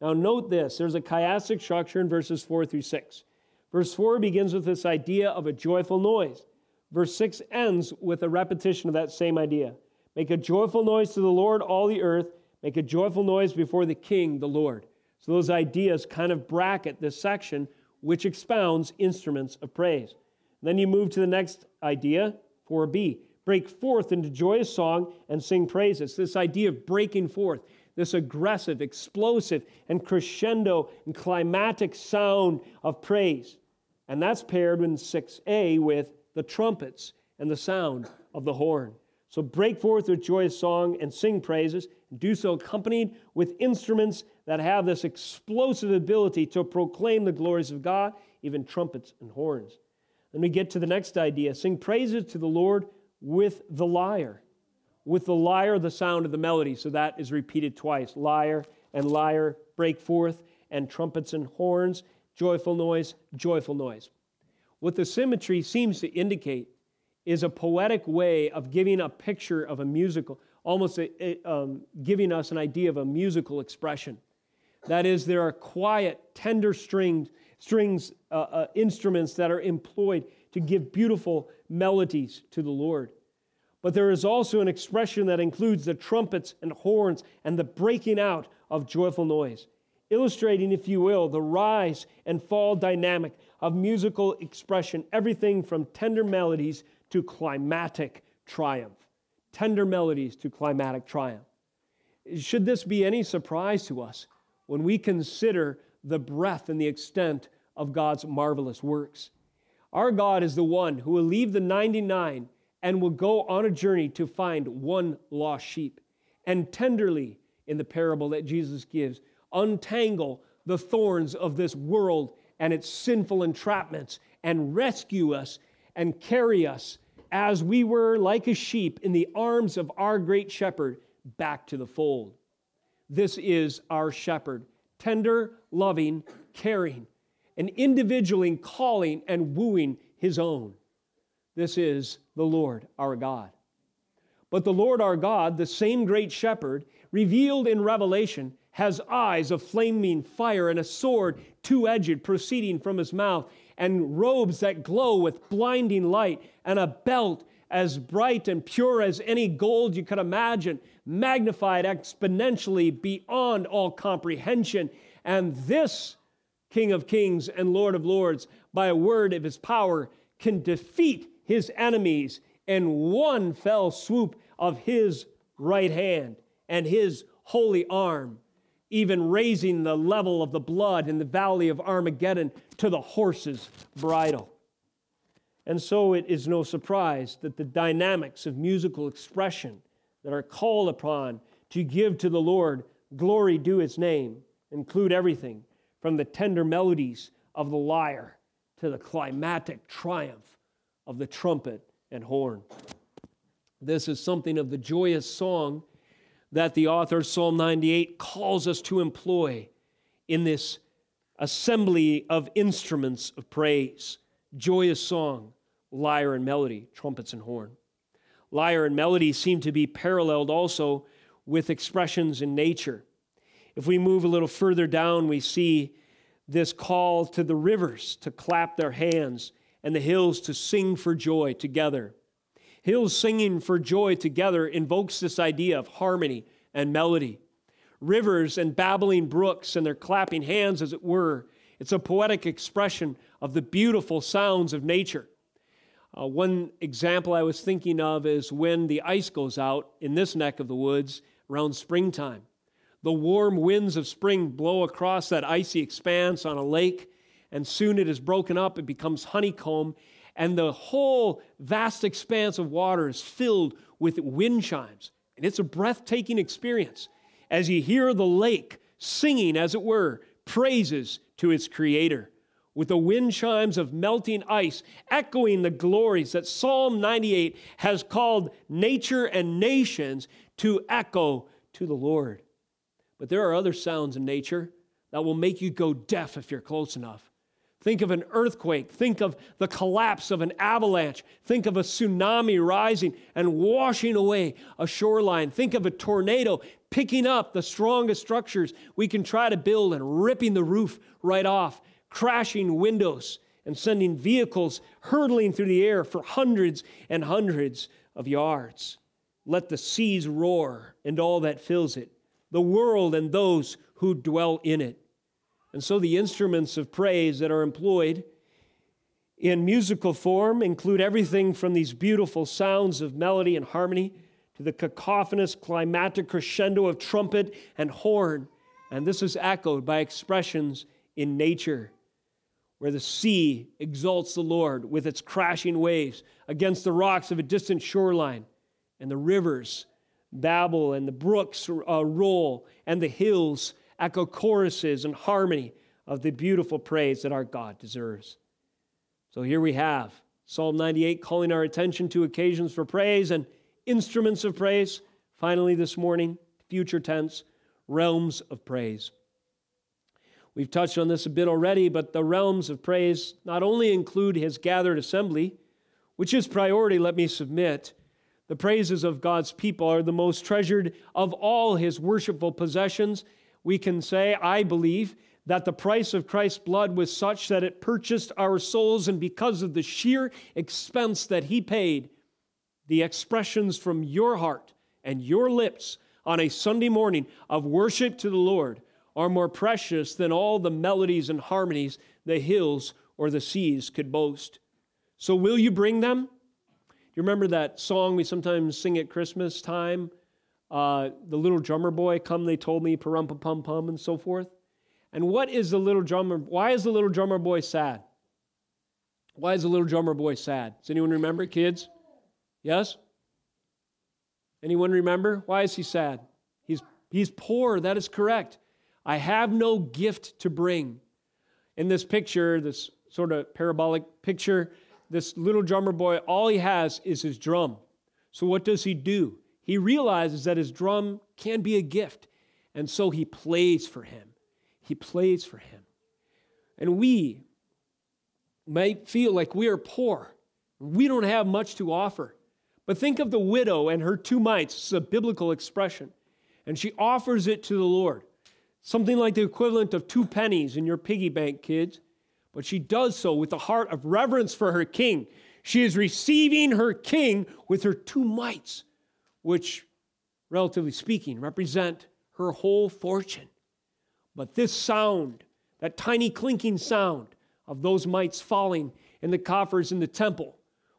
Now, note this there's a chiastic structure in verses 4 through 6. Verse 4 begins with this idea of a joyful noise. Verse 6 ends with a repetition of that same idea. Make a joyful noise to the Lord, all the earth. Make a joyful noise before the King, the Lord. So those ideas kind of bracket this section, which expounds instruments of praise. Then you move to the next idea, 4b. Break forth into joyous song and sing praises. This idea of breaking forth, this aggressive, explosive, and crescendo and climatic sound of praise. And that's paired in 6a with the trumpets and the sound of the horn. So break forth with joyous song and sing praises, and do so accompanied with instruments that have this explosive ability to proclaim the glories of God, even trumpets and horns. Then we get to the next idea sing praises to the Lord with the lyre. With the lyre, the sound of the melody. So that is repeated twice lyre and lyre, break forth, and trumpets and horns, joyful noise, joyful noise. What the symmetry seems to indicate is a poetic way of giving a picture of a musical, almost a, a, um, giving us an idea of a musical expression. That is, there are quiet, tender stringed, strings, uh, uh, instruments that are employed to give beautiful melodies to the Lord. But there is also an expression that includes the trumpets and horns and the breaking out of joyful noise, illustrating, if you will, the rise and fall dynamic of musical expression, everything from tender melodies to climatic triumph. Tender melodies to climatic triumph. Should this be any surprise to us when we consider the breadth and the extent of God's marvelous works? Our God is the one who will leave the 99 and will go on a journey to find one lost sheep. And tenderly, in the parable that Jesus gives, untangle the thorns of this world and its sinful entrapments and rescue us and carry us as we were like a sheep in the arms of our great shepherd back to the fold. This is our shepherd, tender, loving, caring, and individually calling and wooing his own. This is the Lord our God. But the Lord our God, the same great shepherd, revealed in Revelation, has eyes of flaming fire and a sword two edged proceeding from his mouth and robes that glow with blinding light, and a belt as bright and pure as any gold you could imagine, magnified exponentially beyond all comprehension. And this King of kings and Lord of lords, by a word of his power, can defeat his enemies in one fell swoop of his right hand and his holy arm, even raising the level of the blood in the valley of Armageddon to the horse's bridle. And so it is no surprise that the dynamics of musical expression that are called upon to give to the Lord glory due his name include everything from the tender melodies of the lyre to the climatic triumph of the trumpet and horn. This is something of the joyous song that the author of Psalm 98 calls us to employ in this assembly of instruments of praise. Joyous song, lyre and melody, trumpets and horn. Lyre and melody seem to be paralleled also with expressions in nature. If we move a little further down, we see this call to the rivers to clap their hands and the hills to sing for joy together. Hills singing for joy together invokes this idea of harmony and melody. Rivers and babbling brooks and their clapping hands, as it were, it's a poetic expression of the beautiful sounds of nature. Uh, one example I was thinking of is when the ice goes out in this neck of the woods around springtime. The warm winds of spring blow across that icy expanse on a lake, and soon it is broken up, it becomes honeycomb, and the whole vast expanse of water is filled with wind chimes. And it's a breathtaking experience as you hear the lake singing, as it were, praises to its creator, with the wind chimes of melting ice echoing the glories that Psalm 98 has called nature and nations to echo to the Lord. But there are other sounds in nature that will make you go deaf if you're close enough. Think of an earthquake. Think of the collapse of an avalanche. Think of a tsunami rising and washing away a shoreline. Think of a tornado picking up the strongest structures we can try to build and ripping the roof right off, crashing windows, and sending vehicles hurtling through the air for hundreds and hundreds of yards. Let the seas roar and all that fills it, the world and those who dwell in it. And so the instruments of praise that are employed in musical form include everything from these beautiful sounds of melody and harmony to the cacophonous climatic crescendo of trumpet and horn. And this is echoed by expressions in nature, where the sea exalts the Lord with its crashing waves against the rocks of a distant shoreline, and the rivers babble, and the brooks uh, roll, and the hills echo choruses and harmony of the beautiful praise that our God deserves. So here we have Psalm 98 calling our attention to occasions for praise and instruments of praise. Finally, this morning, future tense, realms of praise. We've touched on this a bit already, but the realms of praise not only include his gathered assembly, which is priority, let me submit. The praises of God's people are the most treasured of all his worshipful possessions we can say, I believe, that the price of Christ's blood was such that it purchased our souls, and because of the sheer expense that He paid, the expressions from your heart and your lips on a Sunday morning of worship to the Lord are more precious than all the melodies and harmonies the hills or the seas could boast. So, will you bring them? Do you remember that song we sometimes sing at Christmas time? Uh, the little drummer boy, come, they told me, parum pum pum, and so forth. And what is the little drummer? Why is the little drummer boy sad? Why is the little drummer boy sad? Does anyone remember, kids? Yes? Anyone remember? Why is he sad? He's, he's poor, that is correct. I have no gift to bring. In this picture, this sort of parabolic picture, this little drummer boy, all he has is his drum. So what does he do? He realizes that his drum can be a gift, and so he plays for him. He plays for him. And we might feel like we are poor. We don't have much to offer. But think of the widow and her two mites. It's a biblical expression. And she offers it to the Lord. Something like the equivalent of two pennies in your piggy bank, kids. But she does so with a heart of reverence for her king. She is receiving her king with her two mites which, relatively speaking, represent her whole fortune. But this sound, that tiny clinking sound of those mites falling in the coffers in the temple,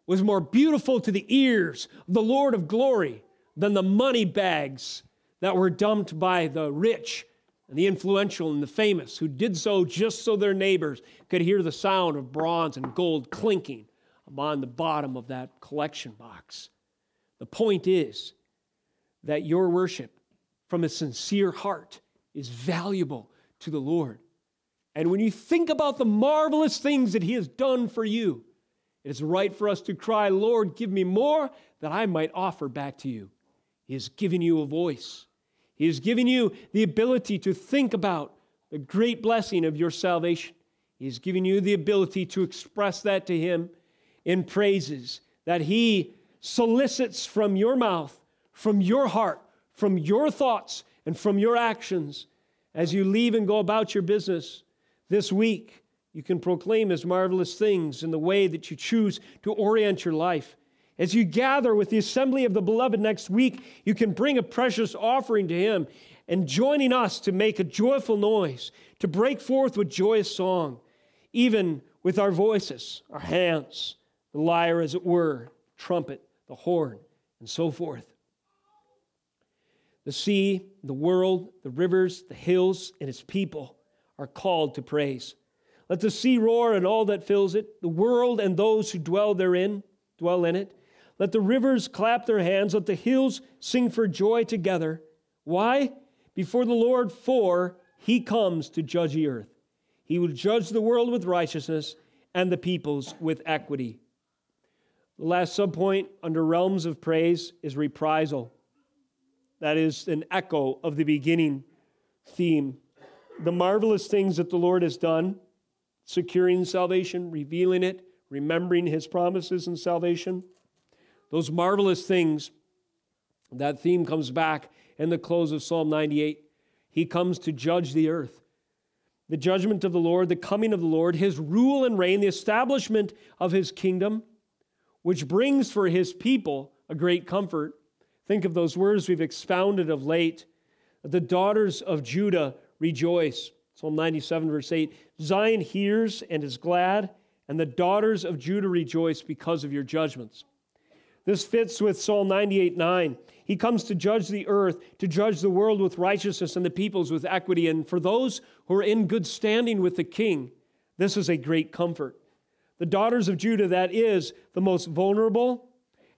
was more beautiful to the ears of the Lord of glory than the money bags that were dumped by the rich and the influential and the famous, who did so just so their neighbors could hear the sound of bronze and gold clinking upon the bottom of that collection box. The point is that your worship from a sincere heart is valuable to the Lord. And when you think about the marvelous things that He has done for you, it is right for us to cry, Lord, give me more that I might offer back to you. He has given you a voice. He has given you the ability to think about the great blessing of your salvation. He has given you the ability to express that to Him in praises that He solicits from your mouth, from your heart, from your thoughts, and from your actions as you leave and go about your business this week. You can proclaim His marvelous things in the way that you choose to orient your life. As you gather with the assembly of the beloved next week, you can bring a precious offering to Him and joining us to make a joyful noise, to break forth with joyous song, even with our voices, our hands, the lyre, as it were, trumpet, the horn, and so forth. The sea, the world, the rivers, the hills, and its people are called to praise. Let the sea roar and all that fills it, the world and those who dwell therein, dwell in it. Let the rivers clap their hands, let the hills sing for joy together. Why? Before the Lord, for he comes to judge the earth. He will judge the world with righteousness and the peoples with equity. The last subpoint under realms of praise is reprisal. That is an echo of the beginning theme. The marvelous things that the Lord has done, securing salvation, revealing it, remembering his promises and salvation. Those marvelous things, that theme comes back in the close of Psalm 98. He comes to judge the earth. The judgment of the Lord, the coming of the Lord, his rule and reign, the establishment of his kingdom, which brings for his people a great comfort. Think of those words we've expounded of late. The daughters of Judah rejoice. Psalm 97, verse 8 Zion hears and is glad, and the daughters of Judah rejoice because of your judgments. This fits with Psalm 98 9. He comes to judge the earth, to judge the world with righteousness and the peoples with equity. And for those who are in good standing with the king, this is a great comfort. The daughters of Judah, that is, the most vulnerable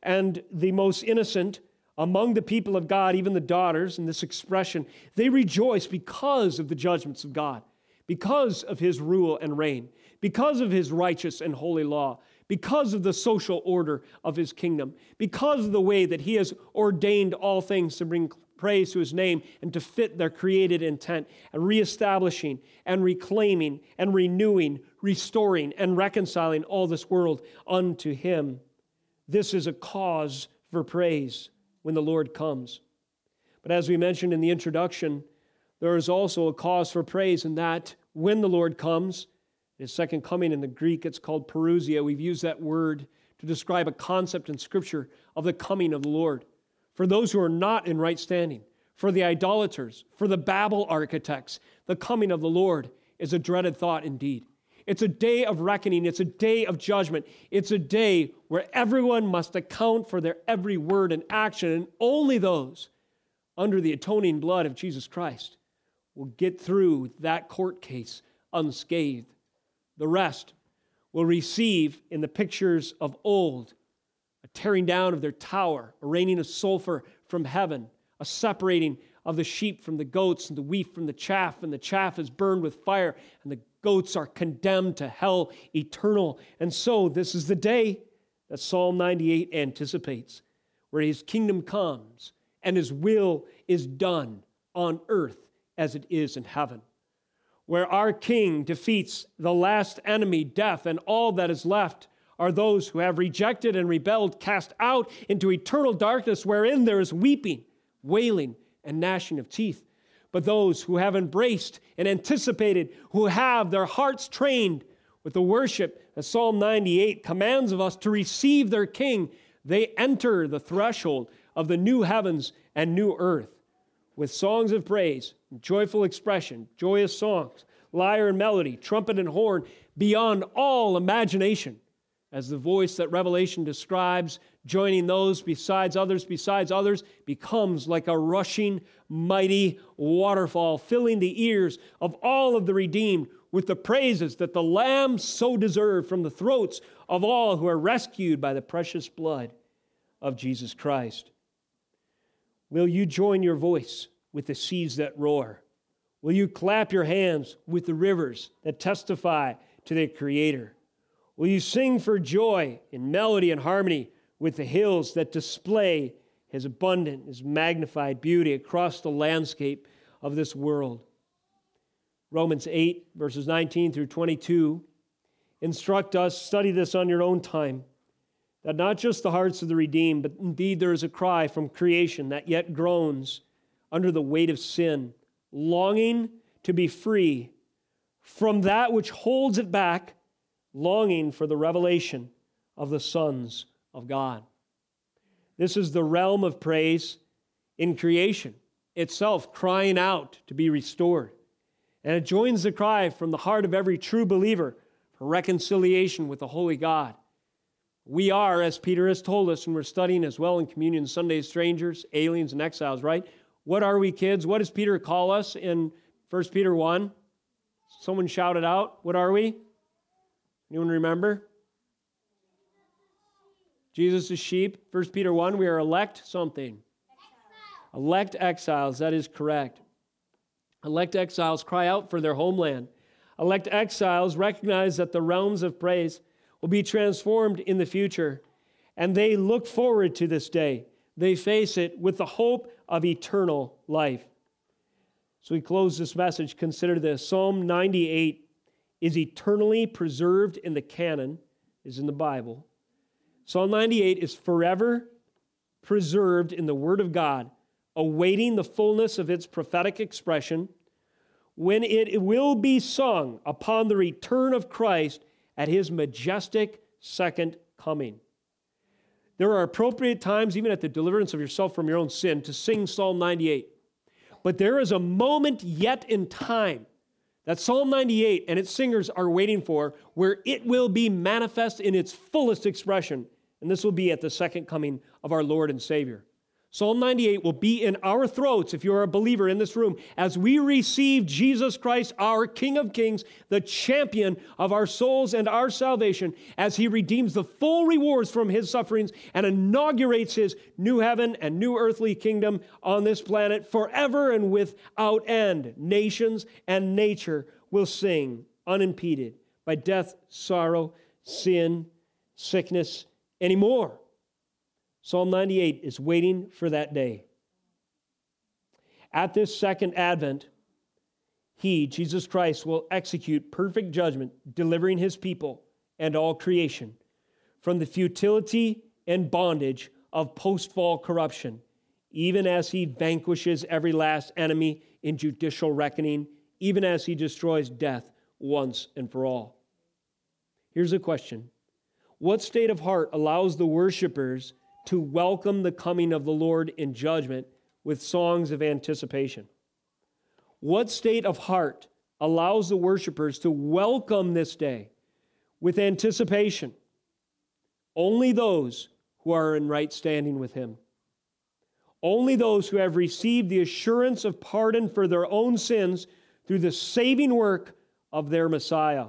and the most innocent among the people of God, even the daughters, in this expression, they rejoice because of the judgments of God, because of his rule and reign, because of his righteous and holy law, because of the social order of his kingdom, because of the way that he has ordained all things to bring praise to his name and to fit their created intent, and reestablishing and reclaiming and renewing, restoring and reconciling all this world unto him. This is a cause for praise when the Lord comes. But as we mentioned in the introduction, there is also a cause for praise in that when the Lord comes, his second coming in the Greek, it's called parousia. We've used that word to describe a concept in Scripture of the coming of the Lord. For those who are not in right standing, for the idolaters, for the Babel architects, the coming of the Lord is a dreaded thought indeed. It's a day of reckoning. It's a day of judgment. It's a day where everyone must account for their every word and action, and only those under the atoning blood of Jesus Christ will get through that court case unscathed. The rest will receive in the pictures of old a tearing down of their tower, a raining of sulfur from heaven, a separating of the sheep from the goats, and the wheat from the chaff, and the chaff is burned with fire, and the goats are condemned to hell eternal. And so, this is the day that Psalm 98 anticipates, where his kingdom comes and his will is done on earth as it is in heaven where our King defeats the last enemy, death, and all that is left are those who have rejected and rebelled, cast out into eternal darkness, wherein there is weeping, wailing, and gnashing of teeth. But those who have embraced and anticipated, who have their hearts trained with the worship that Psalm 98 commands of us to receive their King, they enter the threshold of the new heavens and new earth with songs of praise, joyful expression, joyous songs, lyre and melody, trumpet and horn, beyond all imagination, as the voice that Revelation describes, joining those besides others, besides others, becomes like a rushing, mighty waterfall, filling the ears of all of the redeemed with the praises that the Lamb so deserved from the throats of all who are rescued by the precious blood of Jesus Christ. Will you join your voice with the seas that roar? Will you clap your hands with the rivers that testify to their Creator? Will you sing for joy in melody and harmony with the hills that display His abundant, His magnified beauty across the landscape of this world? Romans 8, verses 19 through 22 instruct us, study this on your own time that not just the hearts of the redeemed, but indeed there is a cry from creation that yet groans under the weight of sin, longing to be free from that which holds it back, longing for the revelation of the sons of God. This is the realm of praise in creation itself, crying out to be restored. And it joins the cry from the heart of every true believer for reconciliation with the Holy God. We are, as Peter has told us, and we're studying as well in communion Sunday, strangers, aliens, and exiles, right? What are we, kids? What does Peter call us in 1 Peter 1? Someone shouted out, What are we? Anyone remember? Jesus is sheep. 1 Peter 1, we are elect something. Exiles. Elect exiles, that is correct. Elect exiles cry out for their homeland. Elect exiles recognize that the realms of praise will be transformed in the future. And they look forward to this day. They face it with the hope of eternal life. So we close this message. Consider this Psalm 98 is eternally preserved in the canon, is in the Bible. Psalm 98 is forever preserved in the Word of God, awaiting the fullness of its prophetic expression when it will be sung upon the return of Christ at his majestic second coming. There are appropriate times, even at the deliverance of yourself from your own sin, to sing Psalm 98. But there is a moment yet in time that Psalm 98 and its singers are waiting for where it will be manifest in its fullest expression. And this will be at the second coming of our Lord and Savior. Psalm 98 will be in our throats if you're a believer in this room as we receive Jesus Christ, our King of Kings, the champion of our souls and our salvation, as he redeems the full rewards from his sufferings and inaugurates his new heaven and new earthly kingdom on this planet forever and without end. Nations and nature will sing unimpeded by death, sorrow, sin, sickness anymore. Psalm 98 is waiting for that day. At this second advent, he, Jesus Christ, will execute perfect judgment, delivering his people and all creation from the futility and bondage of post fall corruption, even as he vanquishes every last enemy in judicial reckoning, even as he destroys death once and for all. Here's a question What state of heart allows the worshipers to welcome the coming of the Lord in judgment with songs of anticipation? What state of heart allows the worshipers to welcome this day with anticipation? Only those who are in right standing with Him. Only those who have received the assurance of pardon for their own sins through the saving work of their Messiah.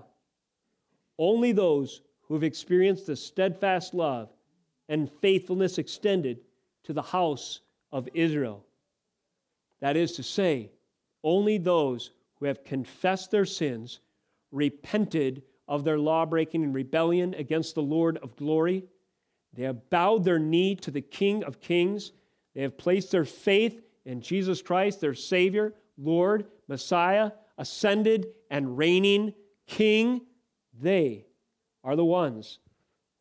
Only those who have experienced the steadfast love and faithfulness extended to the house of Israel. That is to say, only those who have confessed their sins, repented of their law breaking and rebellion against the Lord of glory, they have bowed their knee to the King of kings, they have placed their faith in Jesus Christ, their Savior, Lord, Messiah, ascended and reigning King. They are the ones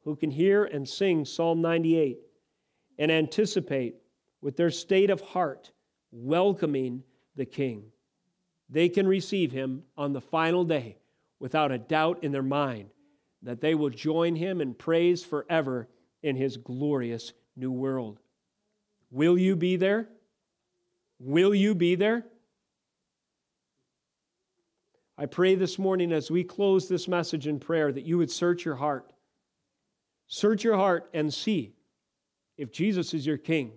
who can hear and sing Psalm 98 and anticipate with their state of heart welcoming the King. They can receive him on the final day without a doubt in their mind that they will join him in praise forever in his glorious new world. Will you be there? Will you be there? I pray this morning as we close this message in prayer that you would search your heart. Search your heart and see if Jesus is your King,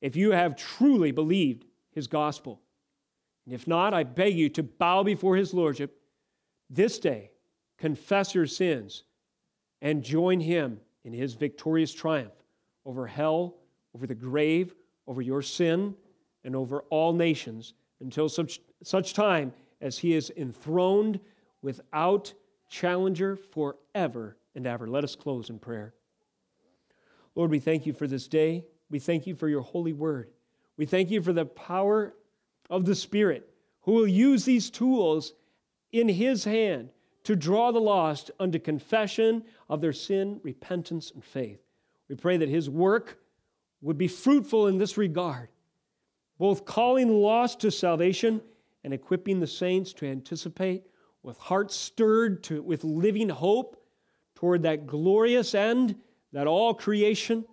if you have truly believed his gospel. And if not, I beg you to bow before his lordship this day, confess your sins, and join him in his victorious triumph over hell, over the grave, over your sin, and over all nations until such, such time as he is enthroned without challenger forever and ever. Let us close in prayer. Lord, we thank you for this day. We thank you for your holy word. We thank you for the power of the Spirit who will use these tools in his hand to draw the lost unto confession of their sin, repentance, and faith. We pray that his work would be fruitful in this regard, both calling lost to salvation and equipping the saints to anticipate with hearts stirred to, with living hope toward that glorious end that all creation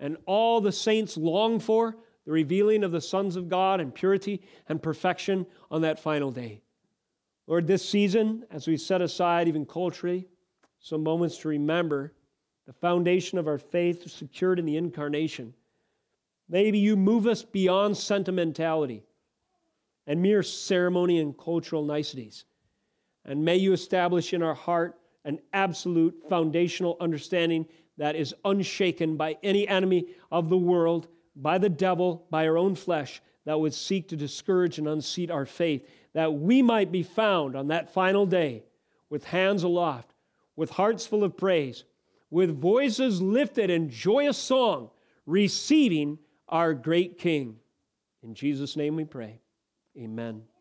and all the saints long for the revealing of the sons of God in purity and perfection on that final day. Lord, this season, as we set aside, even culturally, some moments to remember the foundation of our faith secured in the incarnation, maybe you move us beyond sentimentality and mere ceremony and cultural niceties. And may you establish in our heart an absolute foundational understanding that is unshaken by any enemy of the world, by the devil, by our own flesh, that would seek to discourage and unseat our faith, that we might be found on that final day with hands aloft, with hearts full of praise, with voices lifted in joyous song, receiving our great King. In Jesus' name we pray. Amen.